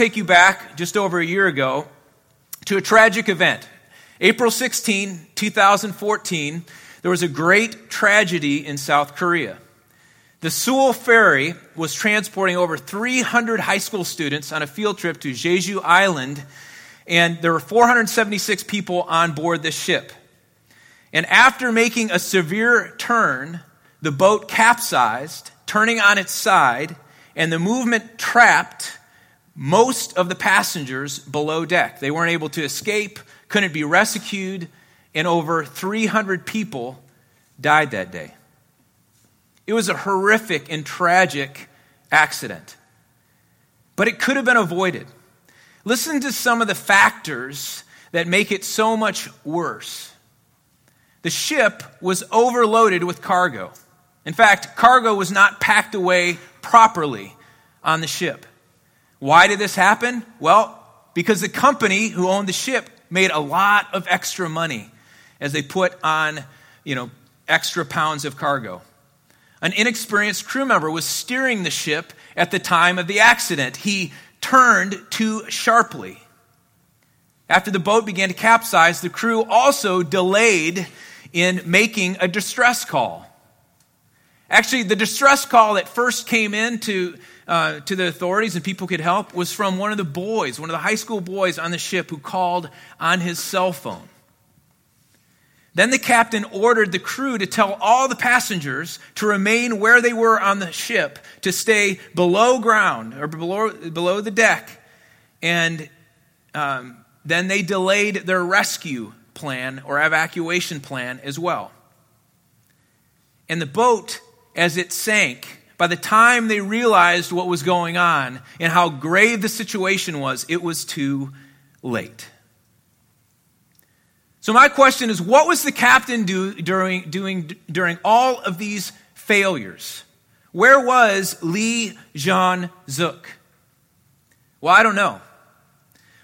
Take you back just over a year ago to a tragic event. April 16, 2014, there was a great tragedy in South Korea. The Sewol ferry was transporting over 300 high school students on a field trip to Jeju Island, and there were 476 people on board the ship. And after making a severe turn, the boat capsized, turning on its side, and the movement trapped most of the passengers below deck. They weren't able to escape, couldn't be rescued, and over 300 people died that day. It was a horrific and tragic accident, but it could have been avoided. Listen to some of the factors that make it so much worse. The ship was overloaded with cargo. In fact, cargo was not packed away properly on the ship. Why did this happen? Well, because the company who owned the ship made a lot of extra money as they put on, you know, extra pounds of cargo. An inexperienced crew member was steering the ship at the time of the accident. He turned too sharply. After the boat began to capsize, the crew also delayed in making a distress call. Actually, the distress call that first came in to uh, to the authorities and people could help was from one of the boys, one of the high school boys on the ship who called on his cell phone. Then the captain ordered the crew to tell all the passengers to remain where they were on the ship, to stay below ground or below, below the deck. And um, then they delayed their rescue plan or evacuation plan as well. And the boat, as it sank, by the time they realized what was going on and how grave the situation was, it was too late. So, my question is what was the captain do, during, doing during all of these failures? Where was Lee Jean Zook? Well, I don't know.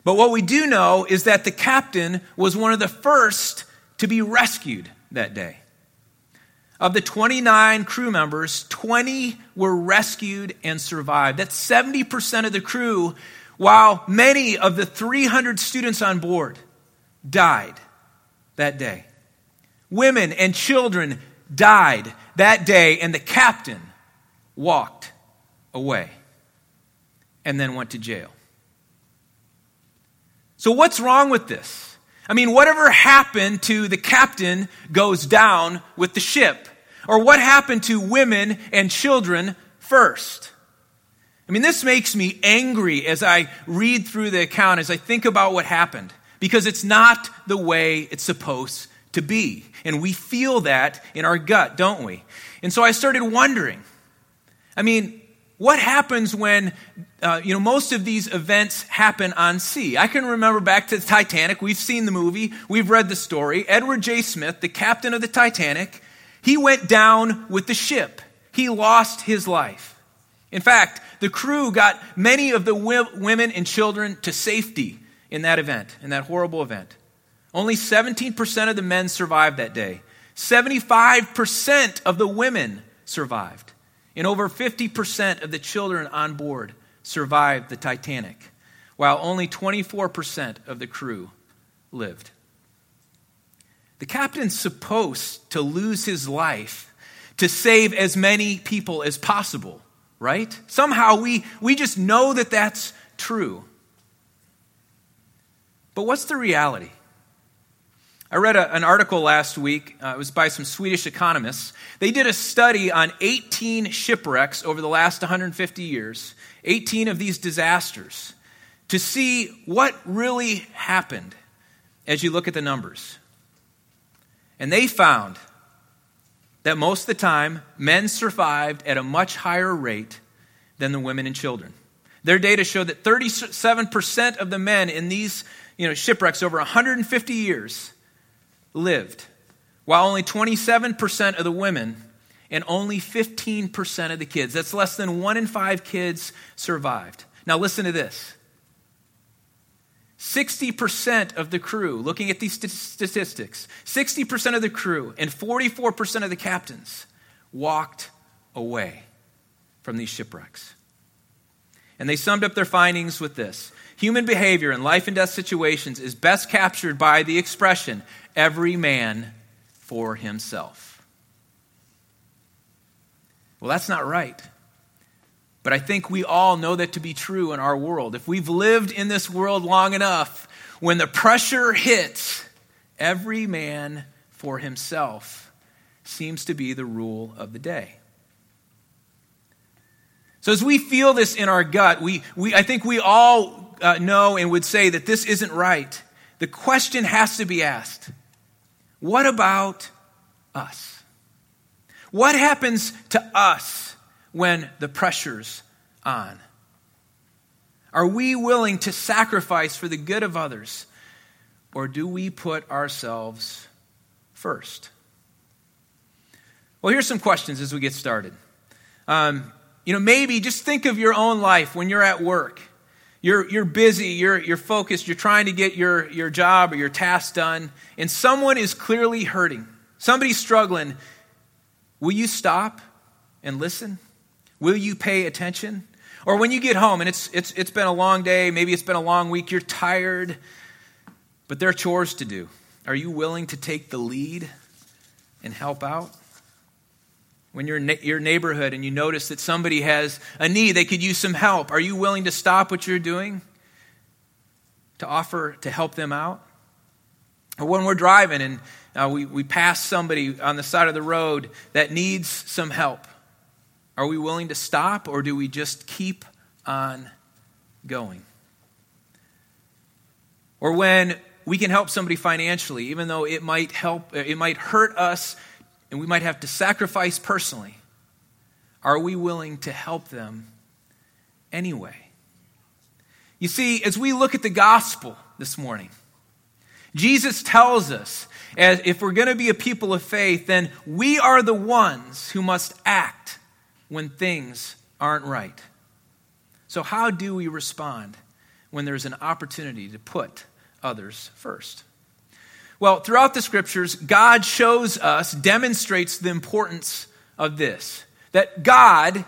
But what we do know is that the captain was one of the first to be rescued that day. Of the 29 crew members, 20 were rescued and survived. That's 70% of the crew, while many of the 300 students on board died that day. Women and children died that day, and the captain walked away and then went to jail. So, what's wrong with this? I mean, whatever happened to the captain goes down with the ship. Or what happened to women and children first? I mean, this makes me angry as I read through the account, as I think about what happened, because it's not the way it's supposed to be. And we feel that in our gut, don't we? And so I started wondering I mean, what happens when uh, you know most of these events happen on sea? I can remember back to the titanic. We've seen the movie. We've read the story. Edward j. Smith the captain of the titanic he went down with the ship. He lost his life. In fact the crew got many of the women and children to safety in that event in that horrible event. Only 17% of the men survived that day. 75% of the women survived and over 50% of the children on board survived the Titanic, while only 24% of the crew lived. The captain's supposed to lose his life to save as many people as possible, right? Somehow we, we just know that that's true. But what's the reality? I read a, an article last week. Uh, it was by some Swedish economists. They did a study on 18 shipwrecks over the last 150 years, 18 of these disasters, to see what really happened as you look at the numbers. And they found that most of the time, men survived at a much higher rate than the women and children. Their data showed that 37% of the men in these you know, shipwrecks over 150 years lived, while only 27% of the women and only 15% of the kids, that's less than one in five kids, survived. Now, listen to this 60% of the crew, looking at these statistics, 60% of the crew and 44% of the captains walked away from these shipwrecks. And they summed up their findings with this Human behavior in life and death situations is best captured by the expression, every man for himself. Well, that's not right. But I think we all know that to be true in our world. If we've lived in this world long enough, when the pressure hits, every man for himself seems to be the rule of the day. So, as we feel this in our gut, we, we, I think we all uh, know and would say that this isn't right. The question has to be asked what about us? What happens to us when the pressure's on? Are we willing to sacrifice for the good of others? Or do we put ourselves first? Well, here's some questions as we get started. Um, you know, maybe just think of your own life when you're at work. You're, you're busy, you're, you're focused, you're trying to get your, your job or your task done, and someone is clearly hurting. Somebody's struggling. Will you stop and listen? Will you pay attention? Or when you get home and it's, it's, it's been a long day, maybe it's been a long week, you're tired, but there are chores to do. Are you willing to take the lead and help out? When you're in your neighborhood and you notice that somebody has a need, they could use some help. Are you willing to stop what you're doing to offer to help them out? Or when we're driving and uh, we, we pass somebody on the side of the road that needs some help, are we willing to stop or do we just keep on going? Or when we can help somebody financially, even though it might help, it might hurt us and we might have to sacrifice personally, are we willing to help them anyway? You see, as we look at the gospel this morning, Jesus tells us as if we're going to be a people of faith, then we are the ones who must act when things aren't right. So, how do we respond when there's an opportunity to put others first? Well, throughout the scriptures, God shows us, demonstrates the importance of this. That God,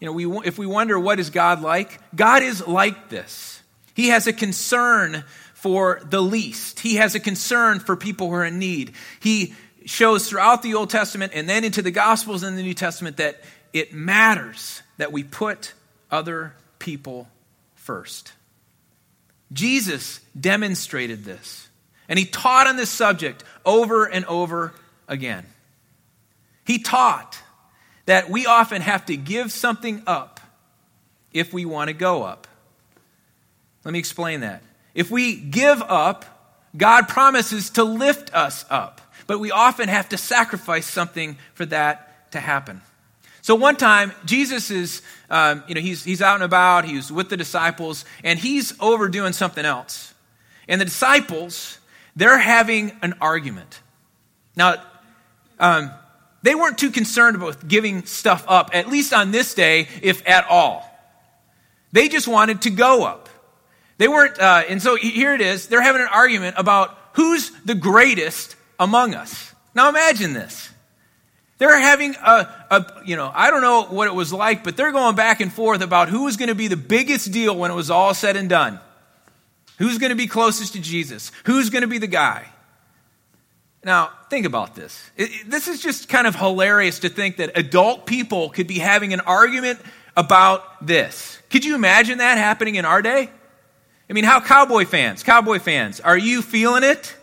you know, we, if we wonder what is God like, God is like this. He has a concern for the least. He has a concern for people who are in need. He shows throughout the Old Testament and then into the Gospels and the New Testament that it matters that we put other people first. Jesus demonstrated this. And he taught on this subject over and over again. He taught that we often have to give something up if we want to go up. Let me explain that. If we give up, God promises to lift us up, but we often have to sacrifice something for that to happen. So one time, Jesus is, um, you know, he's, he's out and about, he's with the disciples, and he's overdoing something else. And the disciples they're having an argument. Now, um, they weren't too concerned about giving stuff up, at least on this day, if at all. They just wanted to go up. They weren't, uh, and so here it is. They're having an argument about who's the greatest among us. Now imagine this. They're having a, a, you know, I don't know what it was like, but they're going back and forth about who was going to be the biggest deal when it was all said and done. Who's going to be closest to Jesus? Who's going to be the guy? Now, think about this. This is just kind of hilarious to think that adult people could be having an argument about this. Could you imagine that happening in our day? I mean, how cowboy fans, cowboy fans, are you feeling it?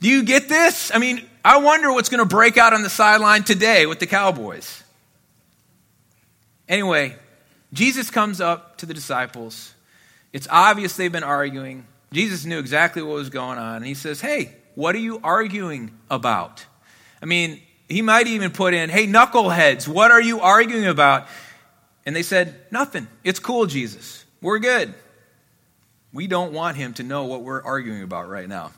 Do you get this? I mean, I wonder what's going to break out on the sideline today with the Cowboys. Anyway, Jesus comes up to the disciples it's obvious they've been arguing. Jesus knew exactly what was going on. And he says, Hey, what are you arguing about? I mean, he might even put in, Hey, knuckleheads, what are you arguing about? And they said, Nothing. It's cool, Jesus. We're good. We don't want him to know what we're arguing about right now.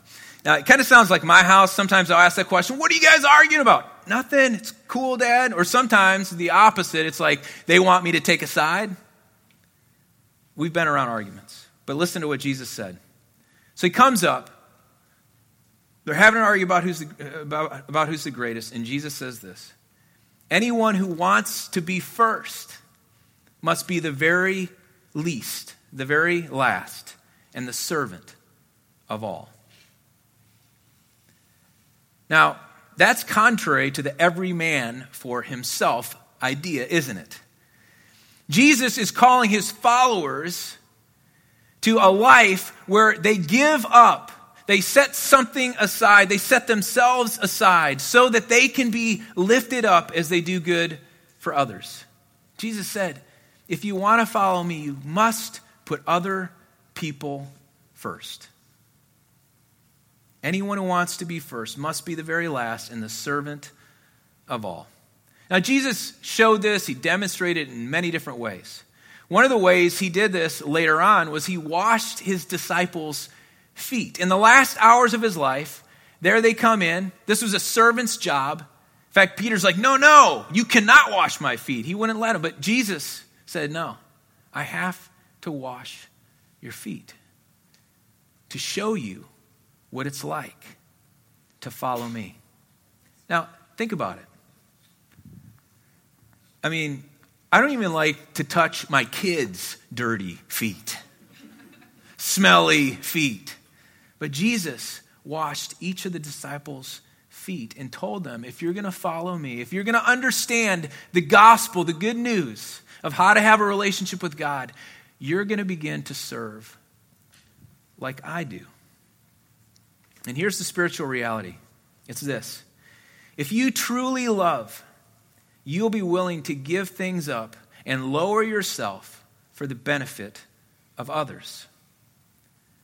Now, it kind of sounds like my house. Sometimes I'll ask that question, What are you guys arguing about? Nothing. It's cool, Dad. Or sometimes the opposite. It's like they want me to take a side. We've been around arguments, but listen to what Jesus said. So he comes up. They're having an argument about who's the, about, about who's the greatest, and Jesus says this Anyone who wants to be first must be the very least, the very last, and the servant of all. Now, that's contrary to the every man for himself idea, isn't it? Jesus is calling his followers to a life where they give up, they set something aside, they set themselves aside so that they can be lifted up as they do good for others. Jesus said, If you want to follow me, you must put other people first. Anyone who wants to be first must be the very last and the servant of all. Now, Jesus showed this, he demonstrated it in many different ways. One of the ways he did this later on was he washed his disciples' feet. In the last hours of his life, there they come in. This was a servant's job. In fact, Peter's like, No, no, you cannot wash my feet. He wouldn't let him. But Jesus said, No, I have to wash your feet to show you what it's like to follow me. Now, think about it. I mean, I don't even like to touch my kids' dirty feet, smelly feet. But Jesus washed each of the disciples' feet and told them if you're going to follow me, if you're going to understand the gospel, the good news of how to have a relationship with God, you're going to begin to serve like I do. And here's the spiritual reality it's this if you truly love, you'll be willing to give things up and lower yourself for the benefit of others.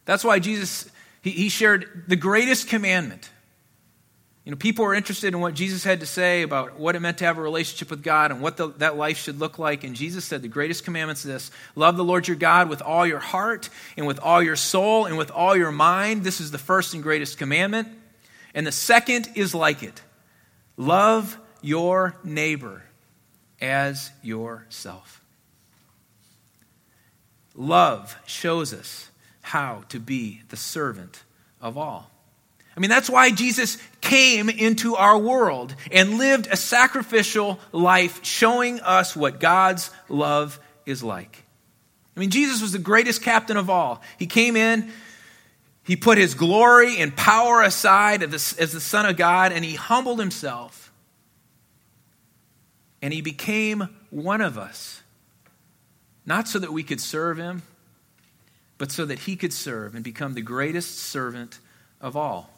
That's why Jesus he, he shared the greatest commandment. You know, people were interested in what Jesus had to say about what it meant to have a relationship with God and what the, that life should look like. And Jesus said, The greatest commandment is this love the Lord your God with all your heart and with all your soul and with all your mind. This is the first and greatest commandment. And the second is like it love your neighbor as yourself. Love shows us how to be the servant of all. I mean, that's why Jesus came into our world and lived a sacrificial life, showing us what God's love is like. I mean, Jesus was the greatest captain of all. He came in, he put his glory and power aside as the Son of God, and he humbled himself. And he became one of us. Not so that we could serve him, but so that he could serve and become the greatest servant of all.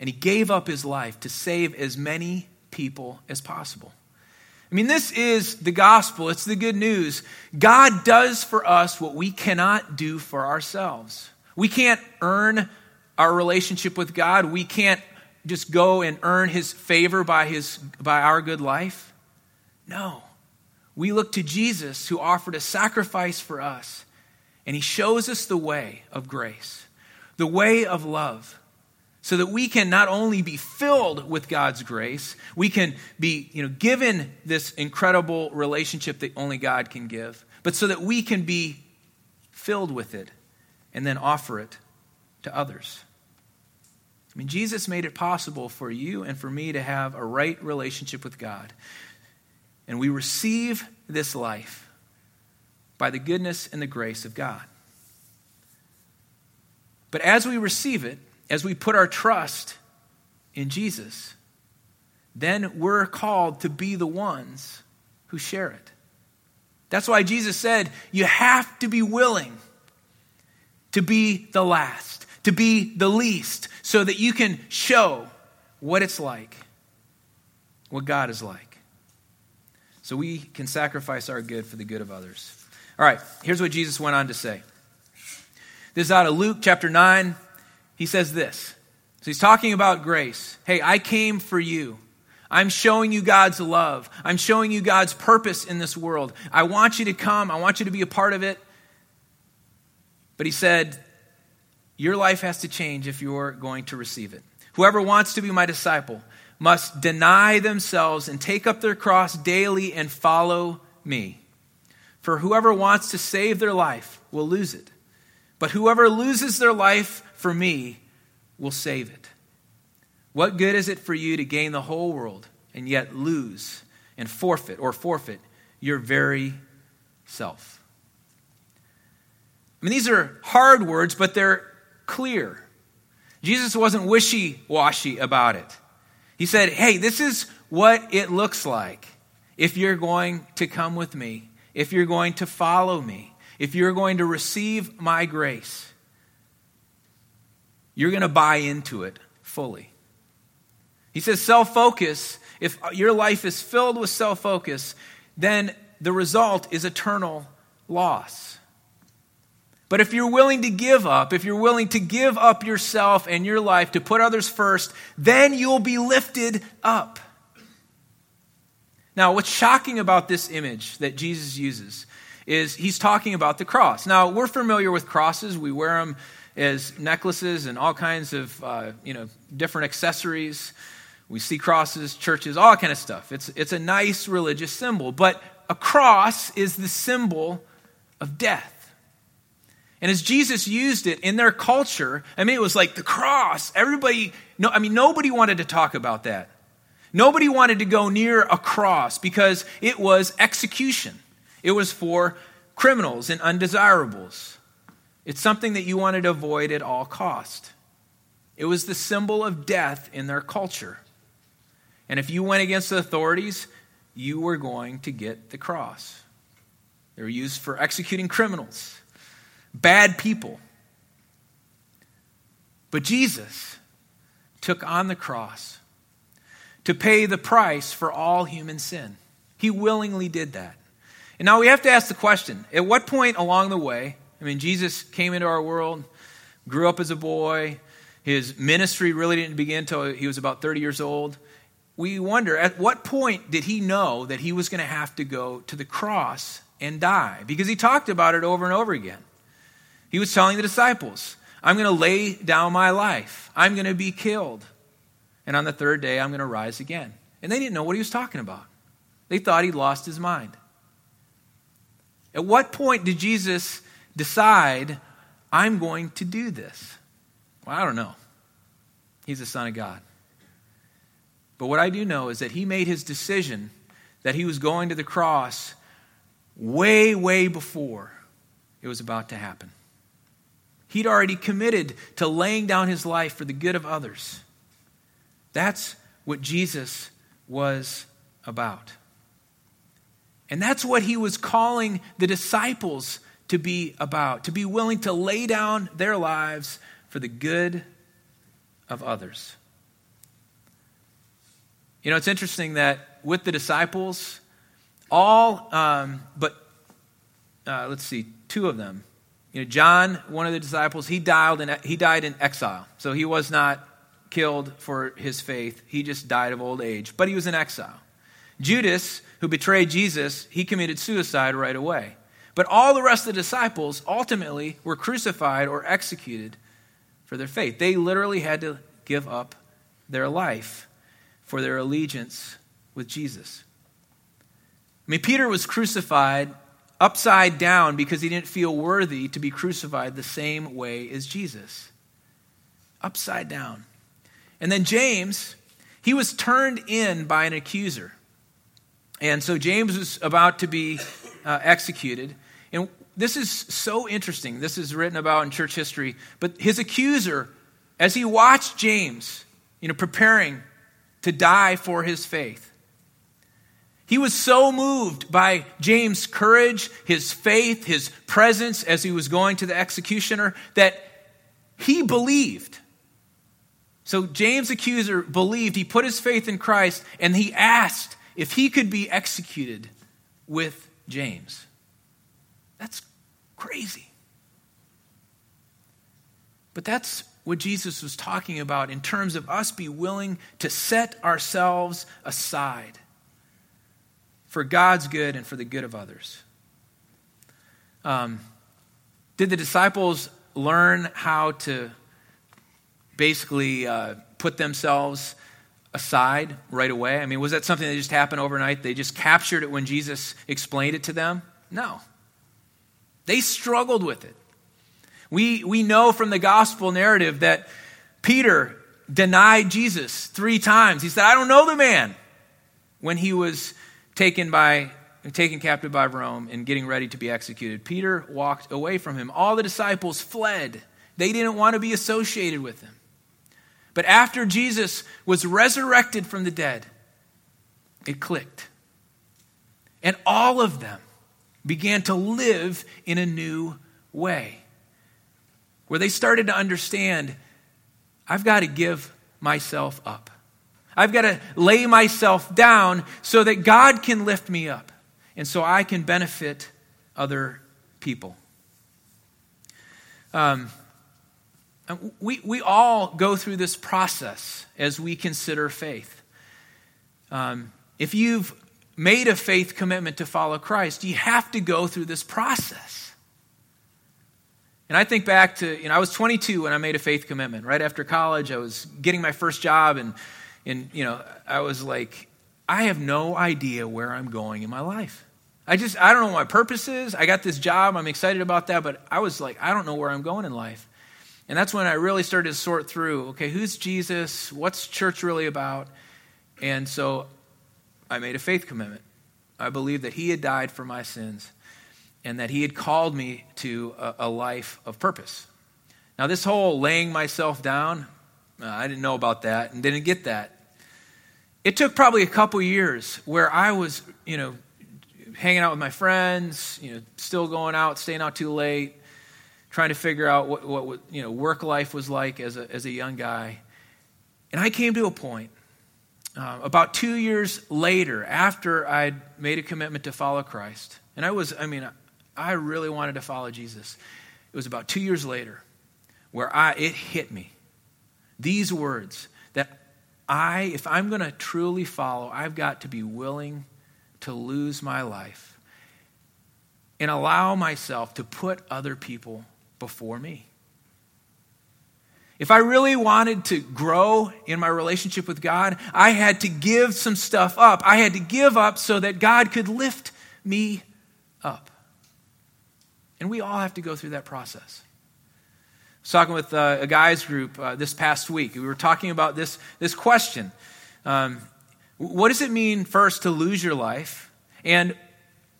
And he gave up his life to save as many people as possible. I mean, this is the gospel. It's the good news. God does for us what we cannot do for ourselves. We can't earn our relationship with God. We can't just go and earn his favor by, his, by our good life. No. We look to Jesus who offered a sacrifice for us, and he shows us the way of grace, the way of love so that we can not only be filled with God's grace, we can be you know, given this incredible relationship that only God can give, but so that we can be filled with it and then offer it to others. I mean, Jesus made it possible for you and for me to have a right relationship with God. And we receive this life by the goodness and the grace of God. But as we receive it, as we put our trust in Jesus, then we're called to be the ones who share it. That's why Jesus said, you have to be willing to be the last, to be the least, so that you can show what it's like, what God is like. So we can sacrifice our good for the good of others. All right, here's what Jesus went on to say. This is out of Luke chapter 9, he says this. So he's talking about grace. Hey, I came for you. I'm showing you God's love. I'm showing you God's purpose in this world. I want you to come. I want you to be a part of it. But he said, Your life has to change if you're going to receive it. Whoever wants to be my disciple must deny themselves and take up their cross daily and follow me. For whoever wants to save their life will lose it. But whoever loses their life for me will save it. What good is it for you to gain the whole world and yet lose and forfeit or forfeit your very self? I mean, these are hard words, but they're clear. Jesus wasn't wishy washy about it. He said, Hey, this is what it looks like if you're going to come with me, if you're going to follow me, if you're going to receive my grace. You're going to buy into it fully. He says, self focus, if your life is filled with self focus, then the result is eternal loss. But if you're willing to give up, if you're willing to give up yourself and your life to put others first, then you'll be lifted up. Now, what's shocking about this image that Jesus uses is he's talking about the cross. Now, we're familiar with crosses, we wear them as necklaces and all kinds of uh, you know, different accessories. We see crosses, churches, all kind of stuff. It's, it's a nice religious symbol, but a cross is the symbol of death. And as Jesus used it in their culture, I mean, it was like the cross. Everybody, no, I mean, nobody wanted to talk about that. Nobody wanted to go near a cross because it was execution. It was for criminals and undesirables. It's something that you wanted to avoid at all cost. It was the symbol of death in their culture. And if you went against the authorities, you were going to get the cross. They were used for executing criminals bad people. But Jesus took on the cross to pay the price for all human sin. He willingly did that. And now we have to ask the question at what point along the way, I mean, Jesus came into our world, grew up as a boy, his ministry really didn't begin until he was about 30 years old. We wonder at what point did he know that he was going to have to go to the cross and die? Because he talked about it over and over again. He was telling the disciples, I'm going to lay down my life. I'm going to be killed. And on the third day, I'm going to rise again. And they didn't know what he was talking about. They thought he'd lost his mind. At what point did Jesus decide, I'm going to do this? Well, I don't know. He's the Son of God. But what I do know is that he made his decision that he was going to the cross way, way before it was about to happen. He'd already committed to laying down his life for the good of others. That's what Jesus was about. And that's what he was calling the disciples to be about, to be willing to lay down their lives for the good of others. You know, it's interesting that with the disciples, all um, but, uh, let's see, two of them, you know, John, one of the disciples, he died, in, he died in exile. So he was not killed for his faith. He just died of old age, but he was in exile. Judas, who betrayed Jesus, he committed suicide right away. But all the rest of the disciples ultimately were crucified or executed for their faith. They literally had to give up their life for their allegiance with Jesus. I mean, Peter was crucified upside down because he didn't feel worthy to be crucified the same way as Jesus. Upside down. And then James, he was turned in by an accuser. And so James was about to be uh, executed. And this is so interesting. This is written about in church history. But his accuser, as he watched James, you know, preparing to die for his faith, he was so moved by James' courage, his faith, his presence as he was going to the executioner that he believed. So James' accuser believed, he put his faith in Christ, and he asked if he could be executed with James. That's crazy. But that's what Jesus was talking about in terms of us be willing to set ourselves aside for God's good and for the good of others. Um, did the disciples learn how to basically uh, put themselves aside right away? I mean, was that something that just happened overnight? They just captured it when Jesus explained it to them? No. They struggled with it. We, we know from the gospel narrative that Peter denied Jesus three times. He said, I don't know the man when he was taken by taken captive by Rome and getting ready to be executed, Peter walked away from him. All the disciples fled. They didn't want to be associated with him. But after Jesus was resurrected from the dead, it clicked. And all of them began to live in a new way, where they started to understand I've got to give myself up. I've got to lay myself down so that God can lift me up and so I can benefit other people. Um, we, we all go through this process as we consider faith. Um, if you've made a faith commitment to follow Christ, you have to go through this process. And I think back to, you know, I was 22 when I made a faith commitment. Right after college, I was getting my first job, and, and you know, I was like, I have no idea where I'm going in my life. I just, I don't know what my purpose is. I got this job, I'm excited about that, but I was like, I don't know where I'm going in life. And that's when I really started to sort through okay, who's Jesus? What's church really about? And so I made a faith commitment. I believed that He had died for my sins and that He had called me to a, a life of purpose. Now, this whole laying myself down, uh, I didn't know about that and didn't get that. It took probably a couple years where I was, you know, hanging out with my friends, you know, still going out, staying out too late, trying to figure out what, what you know, work life was like as a, as a young guy. And I came to a point uh, about two years later, after I'd made a commitment to follow Christ, and I was, I mean, I really wanted to follow Jesus. It was about two years later where I, it hit me. These words that I, if I'm going to truly follow, I've got to be willing to lose my life and allow myself to put other people before me. If I really wanted to grow in my relationship with God, I had to give some stuff up. I had to give up so that God could lift me up. And we all have to go through that process. I was talking with uh, a guys group uh, this past week. We were talking about this, this question um, What does it mean, first, to lose your life? And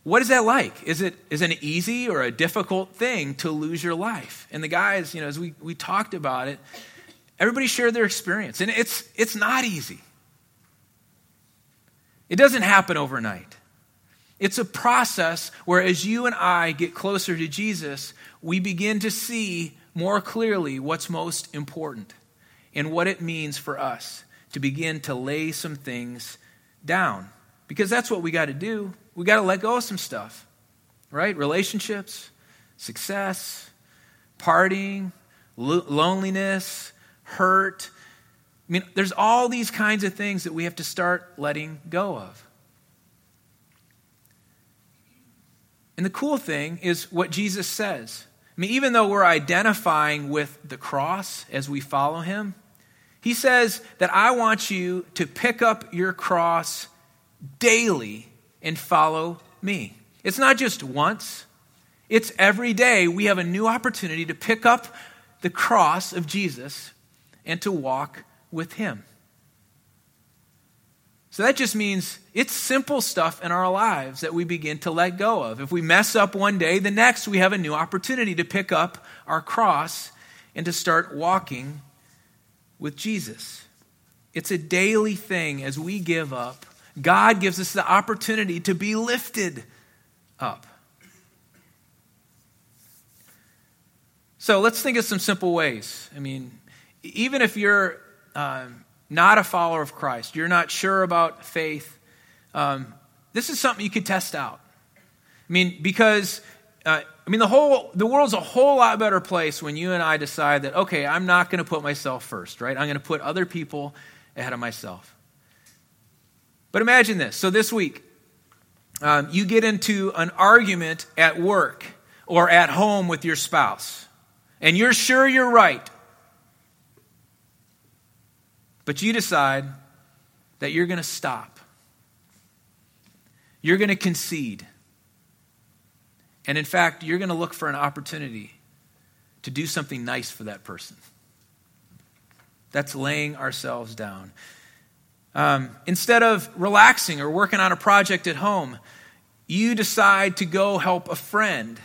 what is that like? Is it, is it an easy or a difficult thing to lose your life? And the guys, you know, as we, we talked about it, everybody shared their experience. And it's, it's not easy. It doesn't happen overnight. It's a process where, as you and I get closer to Jesus, we begin to see more clearly what's most important and what it means for us to begin to lay some things down. Because that's what we got to do we got to let go of some stuff, right? Relationships, success, partying, lo- loneliness, hurt. I mean, there's all these kinds of things that we have to start letting go of. And the cool thing is what Jesus says. I mean, even though we're identifying with the cross as we follow him, he says that I want you to pick up your cross daily and follow me. It's not just once, it's every day we have a new opportunity to pick up the cross of Jesus and to walk with him. So that just means it's simple stuff in our lives that we begin to let go of. If we mess up one day, the next we have a new opportunity to pick up our cross and to start walking with Jesus. It's a daily thing as we give up God gives us the opportunity to be lifted up. So let's think of some simple ways. I mean, even if you're um, not a follower of Christ, you're not sure about faith, um, this is something you could test out. I mean, because uh, I mean, the whole the world's a whole lot better place when you and I decide that okay, I'm not going to put myself first, right? I'm going to put other people ahead of myself. But imagine this. So this week, um, you get into an argument at work or at home with your spouse, and you're sure you're right. But you decide that you're going to stop. You're going to concede. And in fact, you're going to look for an opportunity to do something nice for that person. That's laying ourselves down. Um, instead of relaxing or working on a project at home, you decide to go help a friend,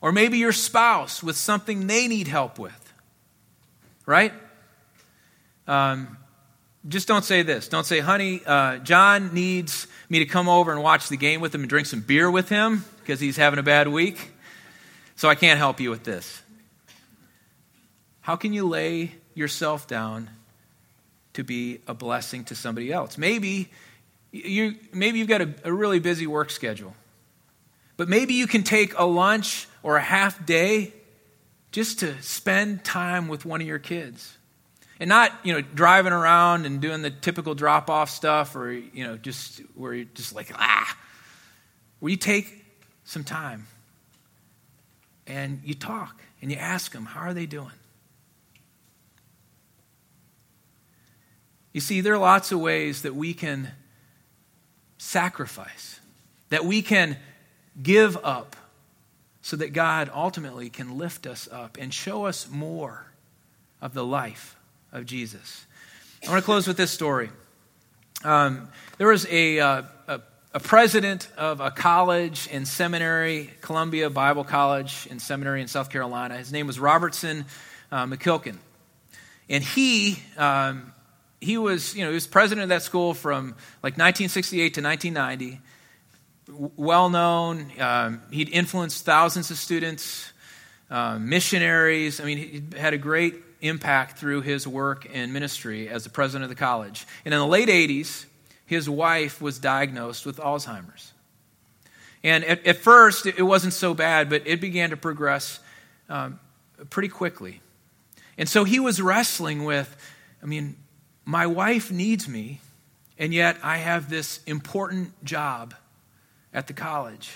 or maybe your spouse with something they need help with, right? Um, just don't say this. Don't say, honey, uh, John needs me to come over and watch the game with him and drink some beer with him because he's having a bad week. So I can't help you with this. How can you lay yourself down to be a blessing to somebody else? Maybe, you, maybe you've got a, a really busy work schedule, but maybe you can take a lunch or a half day just to spend time with one of your kids and not you know driving around and doing the typical drop off stuff or you know just where you're just like ah. Where you take some time and you talk and you ask them how are they doing? You see there are lots of ways that we can sacrifice that we can give up so that god ultimately can lift us up and show us more of the life of Jesus. I want to close with this story. Um, there was a, uh, a, a, president of a college and seminary, Columbia Bible College and Seminary in South Carolina. His name was Robertson uh, McQuilkin. And he, um, he was, you know, he was president of that school from like 1968 to 1990. Well known. Um, he'd influenced thousands of students, uh, missionaries. I mean, he had a great impact through his work and ministry as the president of the college. And in the late 80s, his wife was diagnosed with Alzheimer's. And at, at first, it wasn't so bad, but it began to progress um, pretty quickly. And so he was wrestling with I mean, my wife needs me, and yet I have this important job at the college.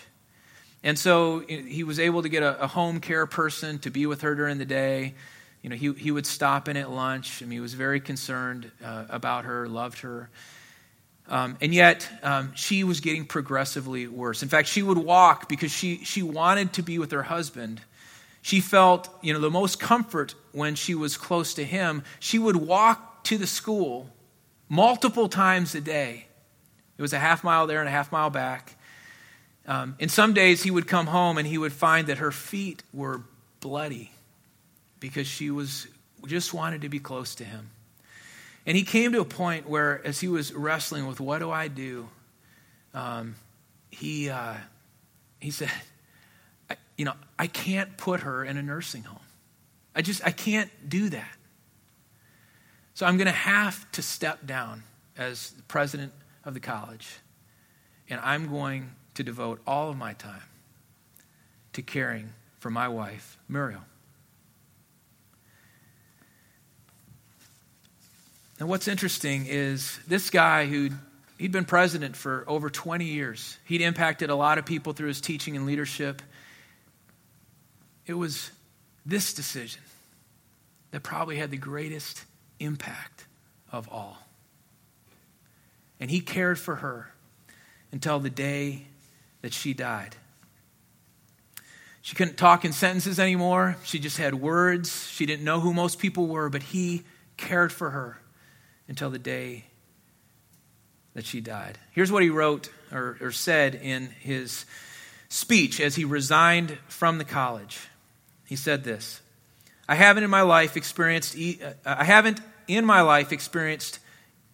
And so he was able to get a, a home care person to be with her during the day you know, he, he would stop in at lunch. I mean, he was very concerned uh, about her, loved her. Um, and yet, um, she was getting progressively worse. In fact, she would walk because she, she wanted to be with her husband. She felt, you know, the most comfort when she was close to him. She would walk to the school multiple times a day. It was a half mile there and a half mile back. Um, and some days he would come home and he would find that her feet were bloody because she was just wanted to be close to him. And he came to a point where, as he was wrestling with what do I do, um, he, uh, he said, you know, I can't put her in a nursing home. I just, I can't do that. So I'm going to have to step down as president of the college, and I'm going to devote all of my time to caring for my wife, Muriel. And what's interesting is this guy who he'd been president for over 20 years. He'd impacted a lot of people through his teaching and leadership. It was this decision that probably had the greatest impact of all. And he cared for her until the day that she died. She couldn't talk in sentences anymore. She just had words. She didn't know who most people were, but he cared for her until the day that she died. Here's what he wrote or, or said in his speech as he resigned from the college. He said this I haven't in my life experienced, uh, I haven't in my life experienced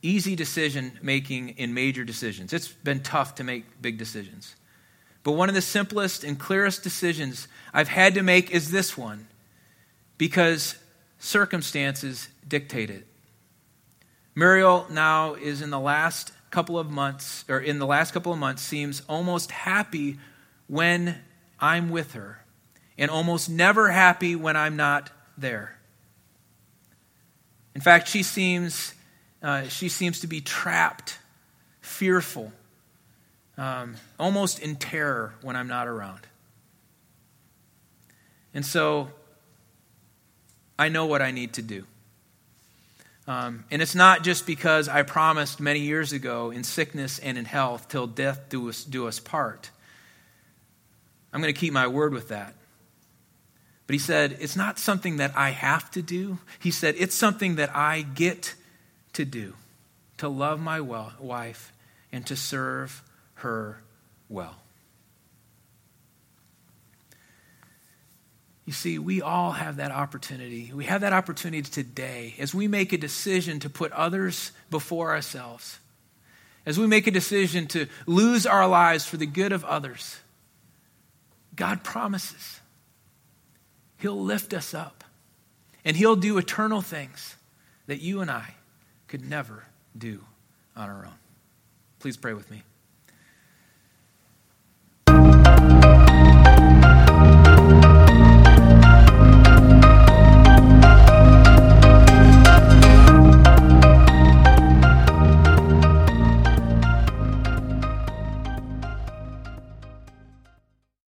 easy decision making in major decisions. It's been tough to make big decisions. But one of the simplest and clearest decisions I've had to make is this one because circumstances dictate it. Muriel now is in the last couple of months, or in the last couple of months, seems almost happy when I'm with her, and almost never happy when I'm not there. In fact, she seems, uh, she seems to be trapped, fearful, um, almost in terror when I'm not around. And so I know what I need to do. Um, and it's not just because I promised many years ago in sickness and in health, till death do us, do us part. I'm going to keep my word with that. But he said, it's not something that I have to do. He said, it's something that I get to do to love my wife and to serve her well. You see, we all have that opportunity. We have that opportunity today as we make a decision to put others before ourselves, as we make a decision to lose our lives for the good of others. God promises He'll lift us up and He'll do eternal things that you and I could never do on our own. Please pray with me.